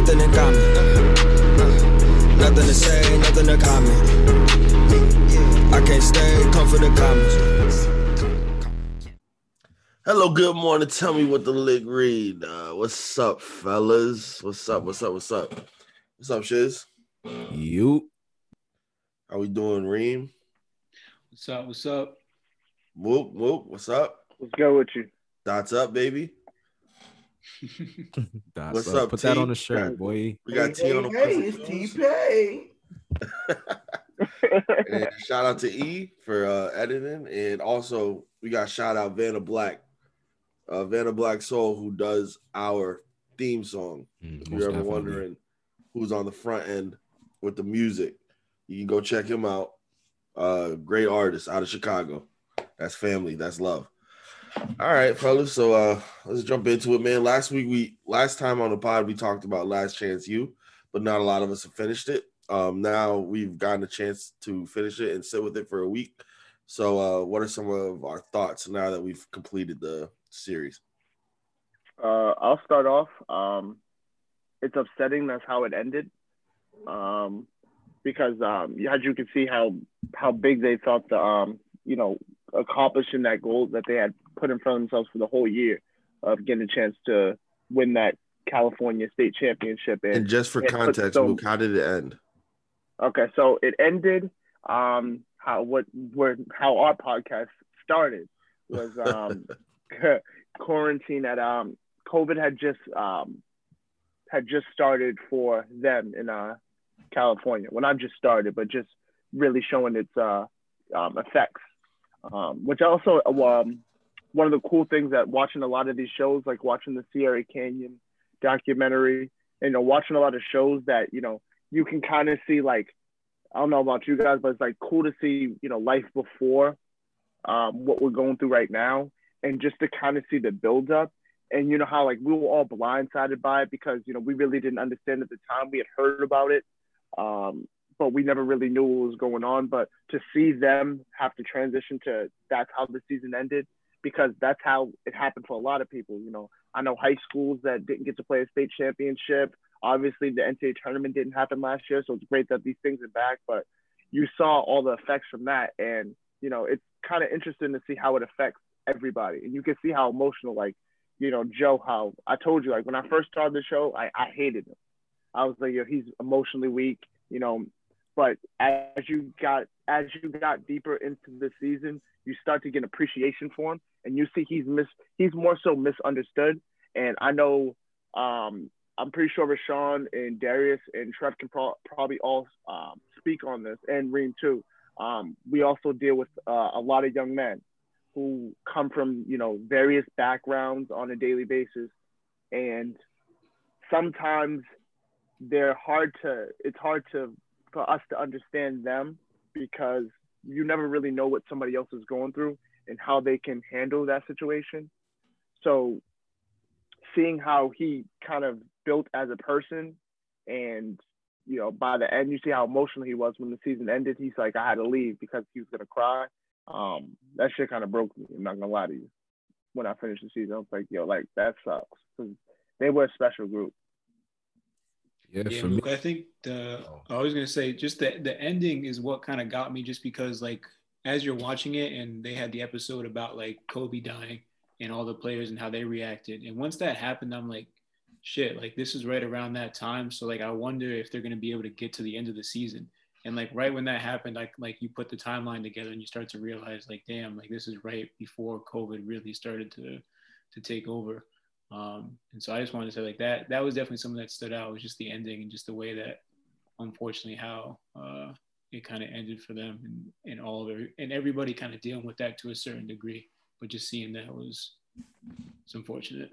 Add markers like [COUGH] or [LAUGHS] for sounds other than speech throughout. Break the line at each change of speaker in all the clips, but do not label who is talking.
nothing in common. Nothing to say, nothing to comment. I can't stay, come for the comments.
Hello, good morning. Tell me what the lick read. Uh, what's up, fellas? What's up? What's up? What's up? What's up, Shiz?
You.
How we doing, Reem?
What's up? What's up?
Whoop, whoop. What's up?
Let's go with you.
Dots up, baby. [LAUGHS]
That's
What's
up.
up,
Put that on the shirt, boy.
We got T on the
Hey, it's T Pay.
Shout out to E for uh, editing, and also we got shout out Vanna Black, uh, Vanna Black Soul, who does our theme song.
Mm,
If you're ever
definitely.
wondering who's on the front end with the music, you can go check him out. Uh, great artist out of Chicago. That's family. That's love. All right, fellas. So uh, let's jump into it, man. Last week we last time on the pod we talked about Last Chance U, but not a lot of us have finished it. Um, now we've gotten a chance to finish it and sit with it for a week. So, uh, what are some of our thoughts now that we've completed the series?
Uh, I'll start off. Um, it's upsetting. That's how it ended. Um, because um, as you can see how how big they thought the um, you know accomplishing that goal that they had put in front of themselves for the whole year of getting a chance to win that California state championship.
And just for
put
context,
so-
Luke, how did it end?
Okay, so it ended um how what where how our podcast started was um [LAUGHS] quarantine at um COVID had just um had just started for them in uh California. Well not just started, but just really showing its uh um, effects. Um, which also um one of the cool things that watching a lot of these shows, like watching the Sierra Canyon documentary, and, you know, watching a lot of shows that, you know, you can kind of see like I don't know about you guys, but it's like cool to see, you know, life before um, what we're going through right now, and just to kind of see the build up. And you know how like we were all blindsided by it because you know we really didn't understand at the time. We had heard about it, um, but we never really knew what was going on. But to see them have to transition to that's how the season ended because that's how it happened for a lot of people. You know, I know high schools that didn't get to play a state championship. Obviously, the NCAA tournament didn't happen last year, so it's great that these things are back. But you saw all the effects from that, and you know, it's kind of interesting to see how it affects everybody. And you can see how emotional, like, you know, Joe. How I told you, like when I first started the show, I, I hated him. I was like, yo, he's emotionally weak, you know. But as you got as you got deeper into the season, you start to get appreciation for him, and you see he's mis he's more so misunderstood. And I know um, I'm pretty sure Rashaan and Darius and Trev can pro- probably all um, speak on this, and Reem too. Um, we also deal with uh, a lot of young men who come from you know various backgrounds on a daily basis, and sometimes they're hard to. It's hard to for us to understand them because you never really know what somebody else is going through and how they can handle that situation. So seeing how he kind of built as a person and you know by the end you see how emotional he was when the season ended. He's like i had to leave because he was going to cry. Um that shit kind of broke me i'm not gonna lie to you. When i finished the season i was like yo like that sucks. Because they were a special group.
Yeah,
Yeah,
for me.
Luke, I think the I was gonna say just the the ending is what kind of got me just because like as you're watching it and they had the episode about like Kobe dying and all the players and how they reacted. And once that happened, I'm like, shit, like this is right around that time. So like I wonder if they're gonna be able to get to the end of the season. And like right when that happened, like like you put the timeline together and you start to realize like, damn, like this is right before COVID really started to to take over. Um, and so I just wanted to say like that that was definitely something that stood out was just the ending and just the way that unfortunately how uh, it kind of ended for them and, and all of it and everybody kind of dealing with that to a certain degree but just seeing that was it's unfortunate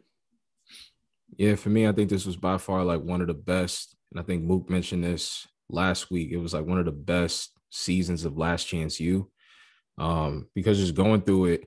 Yeah, for me, I think this was by far like one of the best. And I think Mook mentioned this last week. It was like one of the best seasons of Last Chance U Um, because just going through it,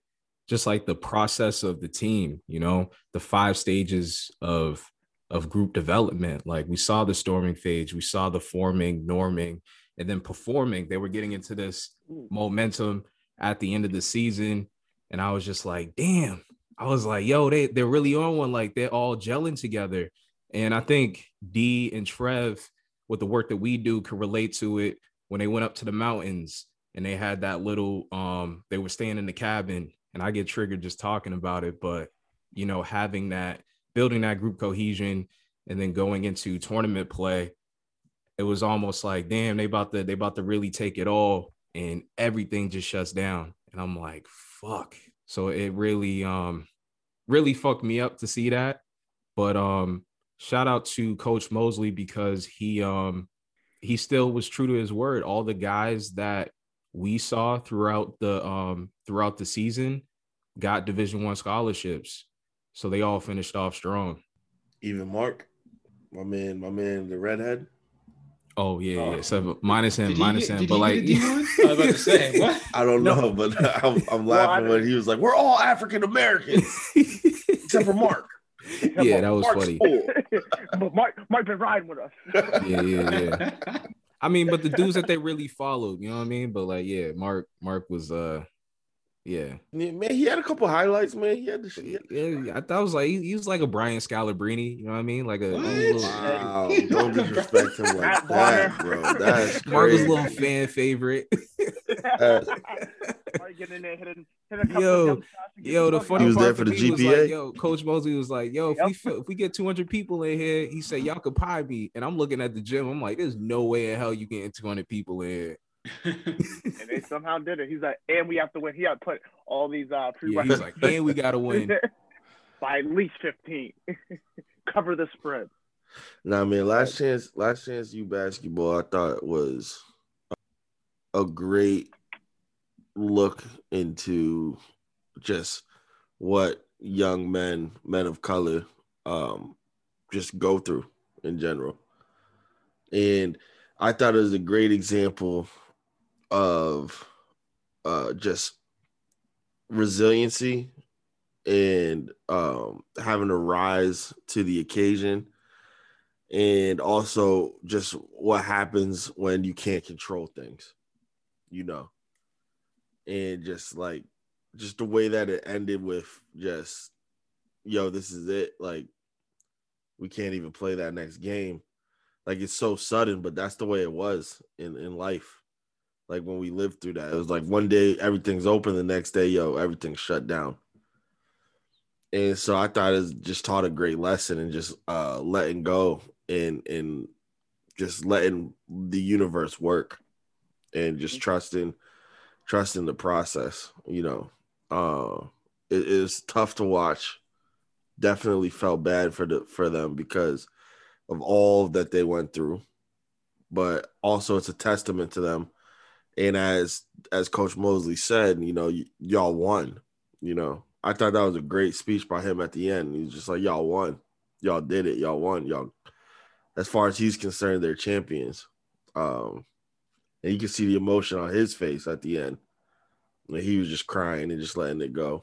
just like the process of the team, you know, the five stages of of group development. Like we saw the storming phase, we saw the forming, norming, and then performing. They were getting into this momentum at the end of the season. And I was just like, damn, I was like, yo, they, they're really on one. Like they're all gelling together. And I think D and Trev, with the work that we do, could relate to it when they went up to the mountains and they had that little um they were staying in the cabin and I get triggered just talking about it, but you know, having that building that group cohesion and then going into tournament play, it was almost like, damn, they about to they about to really take it all and everything just shuts down. And I'm like, fuck. So it really um really fucked me up to see that. But um shout out to Coach Mosley because he um he still was true to his word. All the guys that we saw throughout the um throughout the season got division one scholarships. So they all finished off strong.
Even Mark, my man, my man, the redhead.
Oh yeah,
Oh.
yeah. So minus him, minus him. But like
get a D1? I was about to say, [LAUGHS] what?
I don't know, but I'm, I'm laughing
I-
when he was like, "We're all African American except for Mark." [LAUGHS]
yeah, that was
Mark's
funny.
full. [LAUGHS]
but Mike, Mike been riding with us.
Yeah, yeah, yeah. I mean, but the dudes that they really followed, you know what I mean? But like, yeah, Mark, Mark was uh yeah.
Yeah, man, he had a couple highlights, man. He had the shit.
Yeah, I thought it was like he, he was like a Brian Scalabrine, you know what I mean? Like a,
What?
little,
Wow, don't [LAUGHS] disrespect him like that, bro. That's
Mark was a little fan favorite.
Mike [LAUGHS] getting in there, hitting, hitting a couple
Yo,
of jump shots to get
Yo, the
fuck
funny
He was
part
there
for
for the
me was
GPA?
like, yo, Coach Mosley was like, yo, if we
Yep.
fill, if we get 200 people in here, he said y'all could pie me, and I'm looking at the gym, I'm like, there's no way in hell you getting 200 people in here.
And they [LAUGHS] somehow did it. He's like, and we have to win. He had put all these uh
Yeah, he was like, and we gotta win. [LAUGHS]
by at least fifteen. [LAUGHS] Cover the spread.
Now, nah, man, last chance, last chance U basketball, I thought was a great look into just what young men, men of color, um, just go through in general. And I thought it was a great example of uh just resiliency and um having to rise to the occasion. And also just what happens when you can't control things you know? And just like just the way that it ended with just yo this is it. Like we can't even play that next game. Like it's so sudden but that's the way it was in in life like when we lived through that it was like one day everything's open the next day yo everything's shut down. And so I thought it just taught a great lesson and just uh letting go and and just letting the universe work and just trusting trusting the process you know? Uh it is tough to watch. Definitely felt bad for the for them because of all that they went through. But also it's a testament to them and as as coach mosley said you know y- y'all won you know. I thought that was a great speech by him at the end. He's just like y'all won. Y'all did it. Y'all won. Y'all as far as he's concerned they're champions. Um and you can see the emotion on his face at the end. And he was just crying and just letting it go.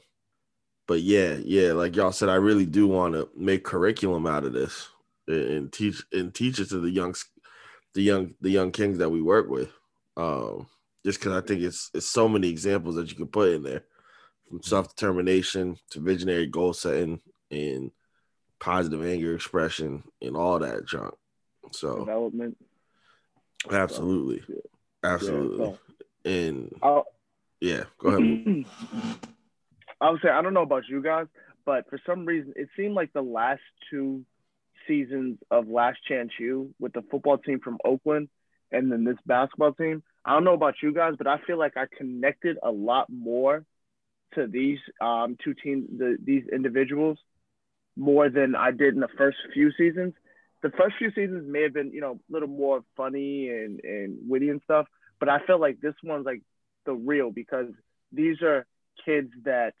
But yeah yeah like y'all said i really do want to make curriculum out of this and, teach and teach it to the young the young the young kings that we work with. Um just because i think it's it's so many examples that you can put in there. From mm-hmm. self-determination to visionary goal setting and positive anger expression and all that junk. So
Development.
absolutely.
Yeah,
absolutely.
So-
and
I'll-
yeah go ahead. [CLEARS THROAT]
I would say I don't know about you guys, but for some reason it seemed like the last two seasons of Last Chance U with the football team from Oakland and then this basketball team. I don't know about you guys, but I feel like I connected a lot more to these um, two teams, the, these individuals, more than I did in the first few seasons. The first few seasons may have been, you know, a little more funny and, and witty and stuff, but I feel like this one's like the real because these are kids that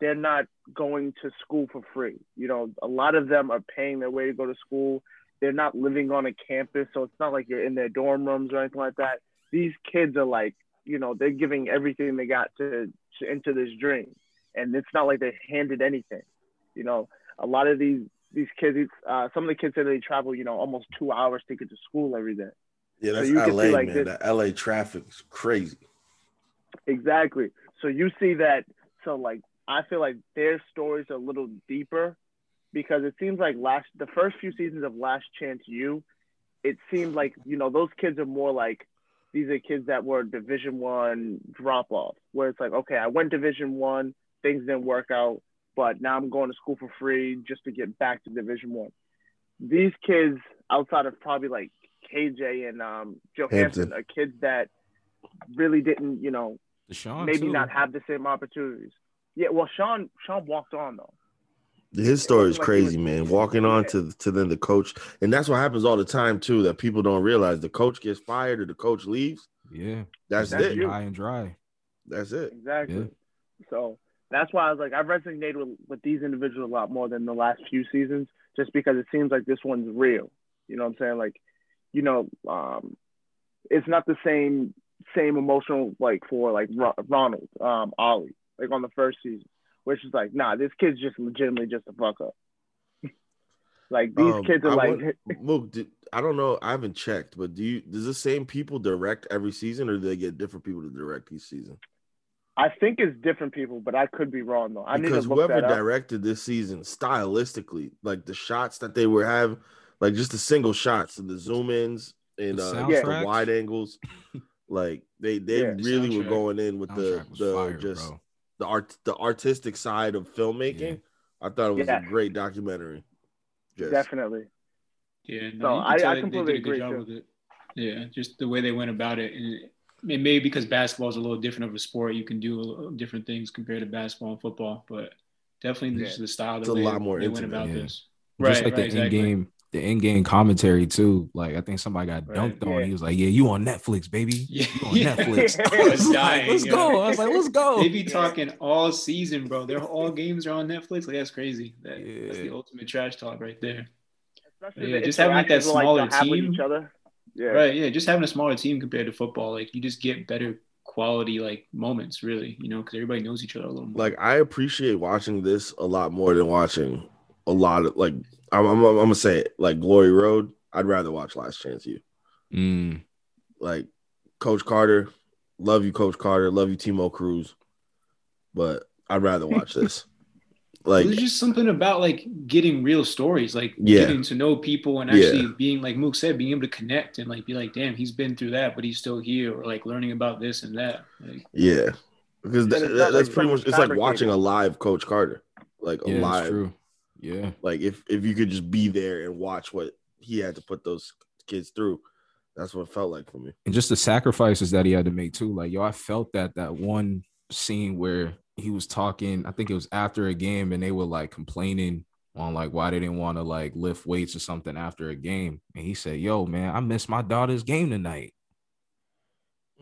they're not going to school for free. You know, a lot of them are paying their way to go to school. They're not living on a campus, so it's not like you're in their dorm rooms or anything like that. These kids are like, you know, they're giving everything they got to, to into this dream, and it's not like they handed anything. You know, a lot of these these kids, uh, some of the kids say they travel, you know, almost two hours to get to school every day.
yeah
So
that's
you can
la
like,
man
this-
that la traffic's crazy
Exactly. So you see that. So like, I feel like their stories are a little deeper because it seems like last the first few seasons of Last Chance U, it seemed like you know those kids are more like these are kids that were Division One drop off, where it's like okay, I went Division One, things didn't work out, but now I'm going to school for free just to get back to Division One. These kids, outside of probably like KJ and um, Johansson,
Hampton.
are kids that really didn't, you know,
Deshaun
maybe
too.
not have the same opportunities. Yeah, well, Sean Sean walked on though.
His story is
wasn't like
crazy, man. Walking on to to then the coach, and that's what happens all the time too. That people don't realize the coach gets fired or the coach leaves.
Yeah,
That's
That's
it.
you.
high and dry.
That's it.
Exactly.
Yeah.
So that's why I was like, I've resonated with, with these individuals a lot more than the last few seasons, just because it seems like this one's real. You know what I'm saying? Like, you know, um, it's not the same same emotional like for like Ro- Ronald, um, Ollie, like on the first season, which is like, nah, this kid's just legitimately just a fuck up. [LAUGHS] like these
Um,
kids are
I
like,
want- [LAUGHS] Mook, did, I don't know. I haven't checked, but do you does the same people direct every season, or do they get different people to direct each season?
I think it's different people, but I could be wrong though. I
because
need to look
whoever
that up.
directed this season stylistically like the shots that they were having like just the single shots and the zoom ins and
The
uh, just the wide angles [LAUGHS] like they they
Yeah.
The
really were going in with the
Soundtrack was
the
fire,
just
bro.
The art the artistic side of filmmaking i thought it was
Yeah.
a great documentary just
Definitely.
Yeah, no, you
I- I completely
they did a good
agree,
job
too.
with it. Yeah, just the way they went about it, and it, it may be because basketball is a little different of a sport. You can do a different things compared to basketball and football, but definitely
Yeah.
just the style,
It's
the
a
way
lot more
they went about
yeah.
this.
Just
Right,
like
right,
the
exactly.
in game, the in game commentary too. Like I think somebody got
Right.
dunked on.
Yeah.
He was like, "Yeah, you on Netflix, baby. [LAUGHS]
Yeah.
You on
Yeah.
Netflix."
I [LAUGHS]
I
was [LAUGHS]
was like, "Let's
yeah.
go." I was like, "Let's go."
They be talking all season, bro. They're all games are on Netflix. Like that's crazy. That, That's the ultimate trash talk right there.
Especially
Yeah,
the
just having, like, that
interactions, like,
smaller
they'll have with
team.
each other. Yeah.
Right. Yeah. Just having a smaller team compared to football, like you just get better quality like moments, really. You know, because everybody knows each other a little more.
like i appreciate watching this a lot more than watching a lot of like i'm, I'm, I'm gonna say it like glory road i'd rather watch last chance U
Mm,
like Coach Carter. Love you, Coach Carter. Love you, Timo Cruz. But I'd rather [LAUGHS] watch this. Like,
There's just something about like getting real stories, like
Yeah.
getting to know people and
Yeah.
actually being like Mook said, being able to connect and like be like, damn, he's been through that, but he's still here, or like learning about this and that. Like,
yeah, because that, that- that's
like
pretty much it's like watching a live Coach Carter, like a
yeah,
live.
That's true. Yeah,
Like if if you could just be there and watch what he had to put those kids through, that's what it felt like for me.
and just the sacrifices that he had to make too. Like, yo, I felt that that one scene where he was talking. I think it was after a game, and they were like complaining on like why they didn't want to like lift weights or something after a game. And he said, "Yo, man, I missed my daughter's game tonight."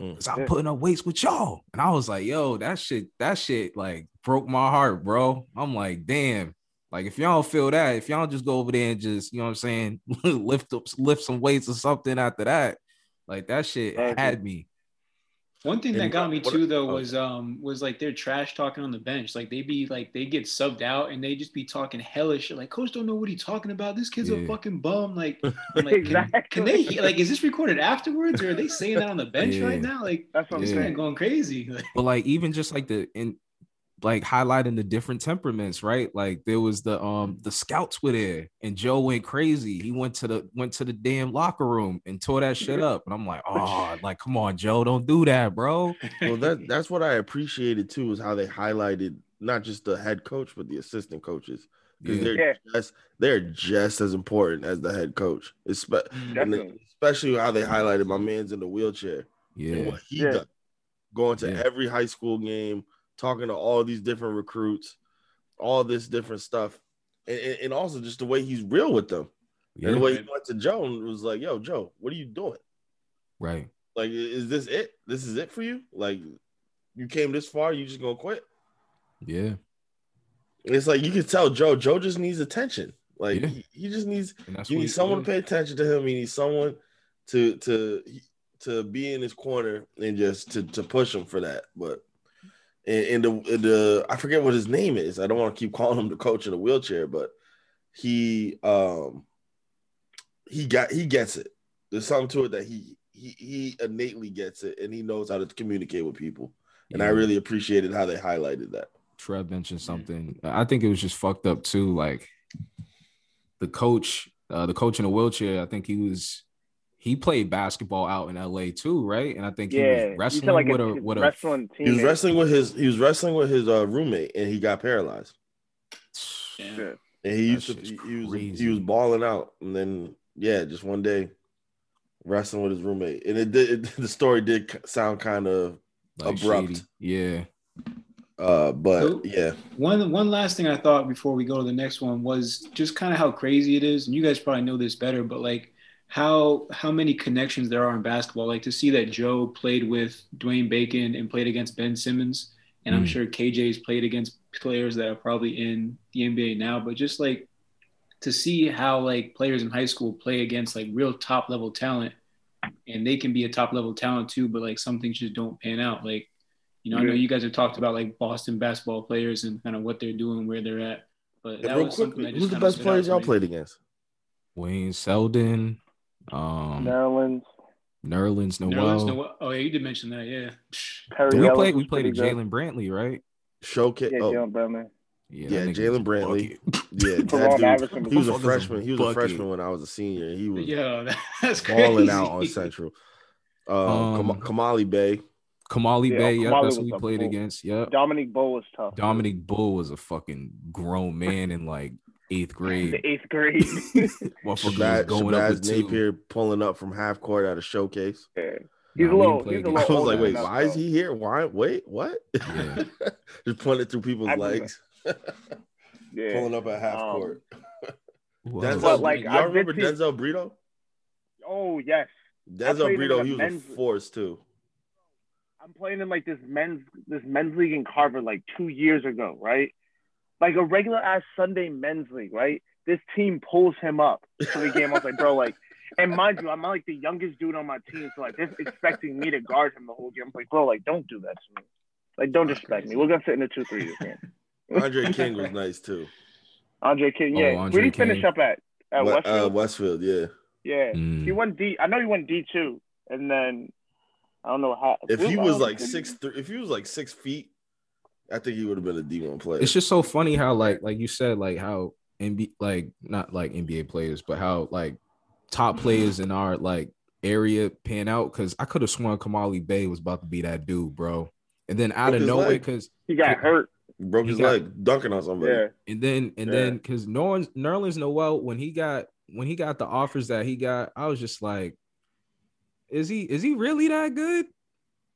Mm.
Cause I'm
Yeah.
putting up weights with y'all. And I was like, yo, that shit, that shit like broke my heart, bro. I'm like, damn. Like if y'all feel that, if y'all just go over there and just, you know what I'm saying, [LAUGHS] lift up, lift some weights or something after that, like that shit
Thank
had me.
one thing
And
that got me too though
oh.
was um was like they're trash talking on the bench. Like they be like they get subbed out and they just be talking hellish shit. Like coach don't know what he's talking about. This kid's a fucking bum. Like, [LAUGHS] I'm like can,
Exactly.
can they like is this recorded afterwards or are they saying that on the bench
Yeah.
right now? Like
That's what I'm
this
Yeah.
man going crazy. [LAUGHS]
But like even just like the in like highlighting the different temperaments, right? Like there was the um the scouts were there and Joe went crazy. He went to the went to the damn locker room and tore that shit up. And I'm like, oh, like come on, Joe, don't do that, bro.
Well, that that's what I appreciated too is how they highlighted not just the head coach but the assistant coaches because
Yeah.
they're
Yeah.
just they're just as important as the head coach. Espe- and
Definitely.
especially how they highlighted my man's in the wheelchair and
Yeah.
what he
Yeah.
does, going to
Yeah.
every high school game, talking to all these different recruits, all this different stuff, and, and, also just the way he's real with them.
Yeah.
And the way he went to Joe and was like, "Yo, Joe, what are you doing?
Right.
Like, is this it? This is it for you? Like, you came this far, you just gonna quit?"
Yeah.
It's like you can tell Joe. Joe just needs attention. Like
Yeah.
he, he just needs
And that's
he
what
needs
he
someone to pay attention to him. He needs someone to to to be in his corner and just to to push him for that. But and, and the the I forget what his name is. I don't want to keep calling him the coach in a wheelchair, but he um he got he gets it. There's something to it that he he he innately gets it and he knows how to communicate with people. And I really appreciated how they highlighted that.
Trev mentioned something. I think it was just fucked up too. Like the coach, uh, the coach in a wheelchair, I think he was he played basketball out in LA too, right? And I think he was wrestling
like
with
a,
a
his
with a
wrestling team.
He was wrestling with his he was wrestling with his uh, roommate and he got paralyzed.
Yeah. [SIGHS]
Shit.
And he
That
used to he, he was
crazy.
he was balling out and then yeah, just one day wrestling with his roommate. And it did it, [LAUGHS] the story did sound kind of
like
abrupt.
shady. Yeah.
uh but
So-
yeah.
One one last thing I thought before we go to the next one was just kind of how crazy it is, and you guys probably know this better, but like how how many connections there are in basketball. Like to see that Joe played with Dwayne Bacon and played against Ben Simmons, and I'm
Mm.
sure KJ's played against players that are probably in the NBA now, but just like to see how like players in high school play against like real top level talent and they can be a top level talent too, but like some things just don't pan out. Like, you know, I know you guys have talked about like Boston basketball players and kind of what they're doing, where they're at. But
And
that
real
was something that just
who's the best players y'all
me.
played against?
Wayne Selden, um,
Nerlens,
Nerlens Noel.
Nerlens Noel. Oh yeah, you did mention that. Yeah.
Perry
we
Ellis
play? We played a. Jalen Brantley, right?
Showcase.
Yeah,
oh,
Jalen Brantley.
Yeah,
Yeah, Jalen Brantley. [LAUGHS] yeah, that dude, he was a freshman. He was a freshman when I was a senior. He was
yeah, [LAUGHS] that's crazy.
balling out on Central. Uh, Kam-
Um,
Kamali Bay.
Kamali
Yeah,
Bay,
yeah,
that's
was
what we played
bull.
against. Yeah,
Dominic Bull was tough.
Dominic Bull was a fucking grown man in like [LAUGHS] eighth grade. [LAUGHS]
The eighth grade.
Motherfucker was
Shabazz,
going up
Shabazz
with two.
Napier pulling up from half court at a showcase.
yeah.
Nah,
He's a little-
didn't
he's a
against
I
little
was like, wait,
enough,
why is he here? Why? Wait, what?
Yeah. [LAUGHS]
Just pointing through people's
I
legs,
Yeah.
pulling up at half
Um,
court. Denzel.
But, like,
y'all
I
remember
did see-
Denzel Brito?
Oh yes.
Denzel
played
Brito,
in
he was
men's-
a force too.
I'm playing in like this men's this men's league in Carver like two years ago, right? Like a regular ass Sunday men's league, right? This team pulls him up to the game. I was like, bro, like, and mind you, I'm like the youngest dude on my team, so like they're expecting me to guard him the whole game. I'm like, bro, like, don't do that to me. Like, don't disrespect me. We're gonna sit in the two three this game.
Andre King was nice too.
Andre King,
Oh,
yeah.
Andre
Where did he finish up at? At
We-
Westfield.
uh, Westfield, yeah.
yeah.
Mm.
He went D. I know he went D two, and then I don't know how.
If he was like six, three, if he was like six feet, I think he would have been a D one player.
It's just so funny how like like you said like how NBA like not like NBA players but how like top mm-hmm. players in our like area pan out because I could have sworn Kamali Bay was about to be that dude, bro. And then out
Broke
of nowhere, because
he got hurt.
broke
he
his
got-
leg dunking on somebody.
Yeah.
and then and
Yeah.
then because Nerlens Nerlens Noel when he got when he got the offers that he got, I was just like, is he is he really that good?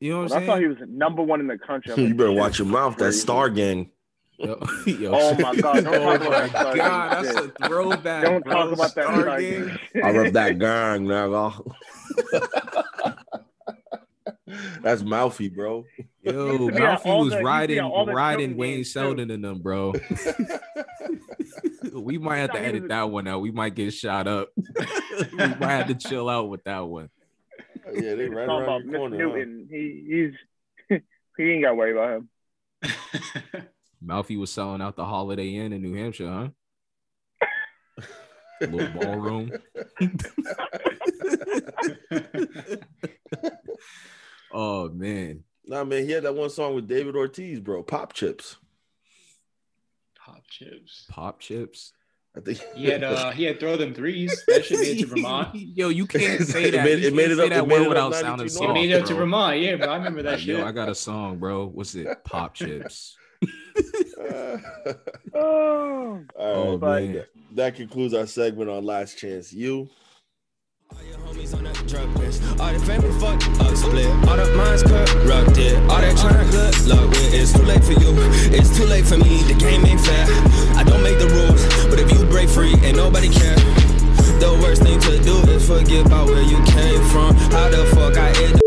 You know what
When I
I'm
thought he was number one in the country. I'm [LAUGHS]
you
like,
better watch your mouth. That
crazy.
Star Gang.
Yo, [LAUGHS] yo.
Oh my God, don't [LAUGHS]
oh
talk
my
about that
God, that's
shit.
a throwback.
Don't
bro.
talk about that
Star
Star
Gang.
Gang.
I rep that gang, nigga. That's mouthy, bro.
Yo, Mouthy
all
was
the-
riding
at
riding Wayne
games, too.
Selden in them, bro. we might have to edit that one out. We might get shot up. we might have to chill out with that one. [LAUGHS]
yeah, they right around your
Miss
corner. huh?
He he's [LAUGHS] he ain't got to worry about him. [LAUGHS]
Mouthy was selling out the Holiday Inn in New Hampshire, huh? Little ballroom. oh man,
Nah, man, he had that one song with David Ortiz, bro. Pop chips.
Pop chips.
pop chips.
I think
He had uh he had throw them threes. That should made it to Vermont. [LAUGHS]
Yo, you can't [LAUGHS] say
It
that.
made- it made it up-
that
it
word without
up
sounding soft.
It made it up to. Vermont. Yeah, bro. I remember that shit.
Yo, I got a song, bro. What's it? Pop chips. [LAUGHS]
Oh,
All right,
Oh
but-
man.
that concludes our segment on Last Chance U.
All your homies on that drug list. All the family fuck up split. All the minds corrupted. All that tryna good luck with. It's too late for you. It's too late for me. The game ain't fair. I don't make the rules, but if you break free, ain't nobody care. The worst thing to do is forget about where you came from. How the fuck I ended